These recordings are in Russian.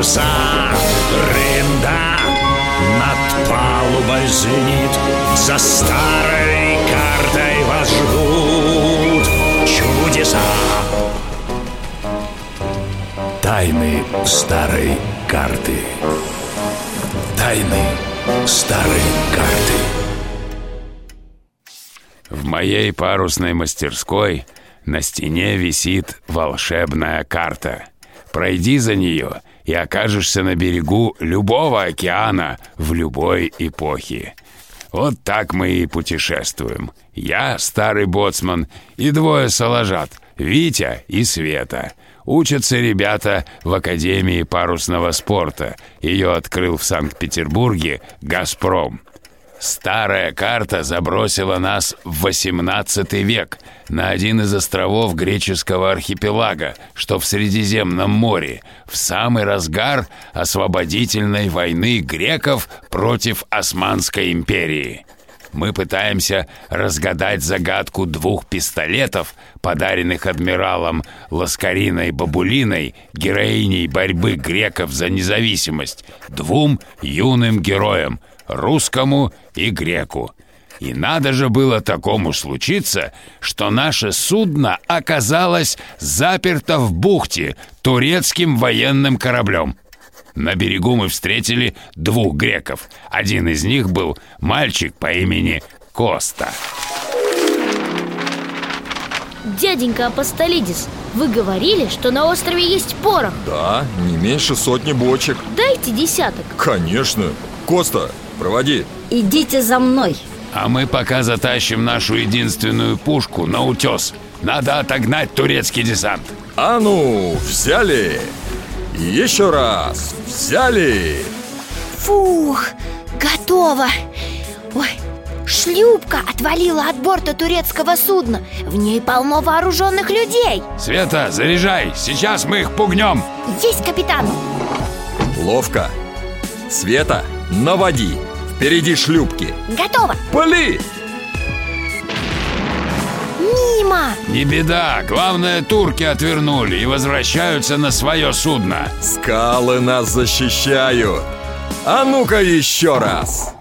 паруса Рында над палубой звенит За старой картой вас ждут чудеса. Тайны старой карты. Тайны старой карты. В моей парусной мастерской на стене висит волшебная карта. Пройди за нее и окажешься на берегу любого океана в любой эпохе. Вот так мы и путешествуем. Я, старый боцман, и двое соложат, Витя и Света. Учатся ребята в Академии парусного спорта. Ее открыл в Санкт-Петербурге «Газпром». Старая карта забросила нас в 18 век на один из островов греческого архипелага, что в Средиземном море, в самый разгар освободительной войны греков против Османской империи. Мы пытаемся разгадать загадку двух пистолетов, подаренных адмиралом Ласкариной Бабулиной, героиней борьбы греков за независимость, двум юным героям – русскому и греку. И надо же было такому случиться, что наше судно оказалось заперто в бухте турецким военным кораблем. На берегу мы встретили двух греков. Один из них был мальчик по имени Коста. Дяденька Апостолидис, вы говорили, что на острове есть порох Да, не меньше сотни бочек Дайте десяток Конечно Коста, проводи Идите за мной А мы пока затащим нашу единственную пушку на утес. Надо отогнать турецкий десант. А ну, взяли еще раз. Взяли. Фух, готово. Ой, шлюпка отвалила от борта турецкого судна. В ней полно вооруженных людей. Света, заряжай, сейчас мы их пугнем. Есть капитан. Ловко. Света, наводи. Впереди шлюпки. Готово. Пали! Мимо Не беда, главное, турки отвернули и возвращаются на свое судно. Скалы нас защищают. А ну-ка еще раз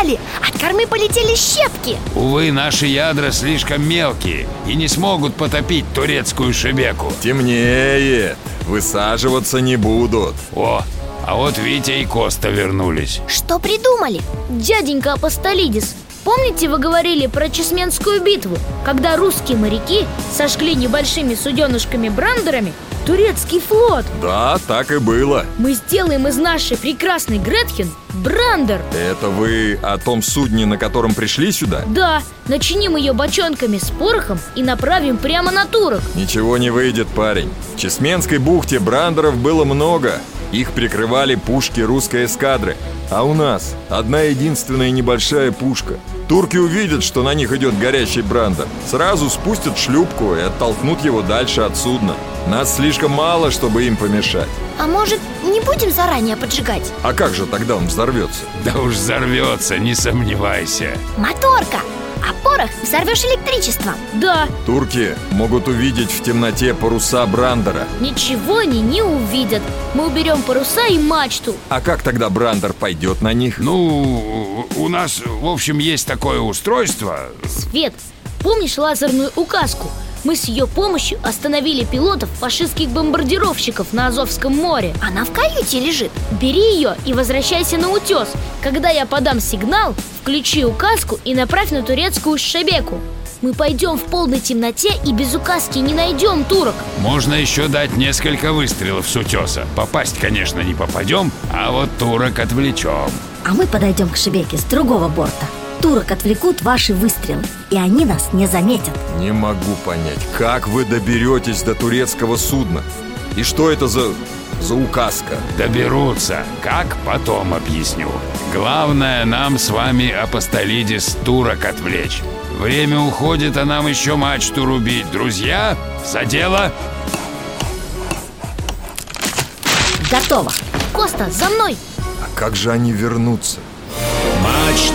Попали От кормы полетели щепки Увы, наши ядра слишком мелкие и не смогут потопить турецкую шебеку. Темнеет Высаживаться не будут О, а вот Витя и Коста вернулись. Что придумали? Дяденька Апостолидис, помните вы говорили про Чесменскую битву? Когда русские моряки сожгли небольшими суденышками-брандерами турецкий флот. Да, так и было. Мы сделаем из нашей прекрасной Гретхен брандер. Это вы о том судне, на котором пришли сюда? Да, начиним ее бочонками с порохом и направим прямо на турок. Ничего не выйдет, парень. В Чесменской бухте брандеров было много Их прикрывали пушки русской эскадры А у нас одна единственная небольшая пушка Турки увидят, что на них идет горящий брандер Сразу спустят шлюпку и оттолкнут его дальше от судна Нас слишком мало, чтобы им помешать А может, не будем заранее поджигать? А как же тогда он взорвется? Да уж взорвется, не сомневайся. Моторка А порох взорвешь электричеством Да, Турки могут увидеть в темноте паруса брандера ничего они не увидят Мы уберем паруса и мачту А как тогда брандер пойдет на них? Ну, у нас, в общем, есть такое устройство. Свет, помнишь лазерную указку? Мы с ее помощью остановили пилотов фашистских бомбардировщиков на Азовском море. Она в каюте лежит. Бери ее и возвращайся на утес Когда я подам сигнал, включи указку и направь на турецкую шебеку. Мы пойдем в полной темноте и без указки не найдем турок. Можно еще дать несколько выстрелов с утеса. Попасть, конечно, не попадем, а вот турок отвлечем. А мы подойдем к шебеке с другого борта турок отвлекут ваши выстрелы И они нас не заметят Не могу понять, как вы доберетесь до турецкого судна? И что это за... за указка? Доберутся, как потом объясню Главное нам с вами апостолидис турок отвлечь Время уходит, а нам еще мачту рубить Друзья, за дело! Готово Коста, за мной! А как же они вернутся?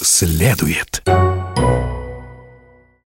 следует.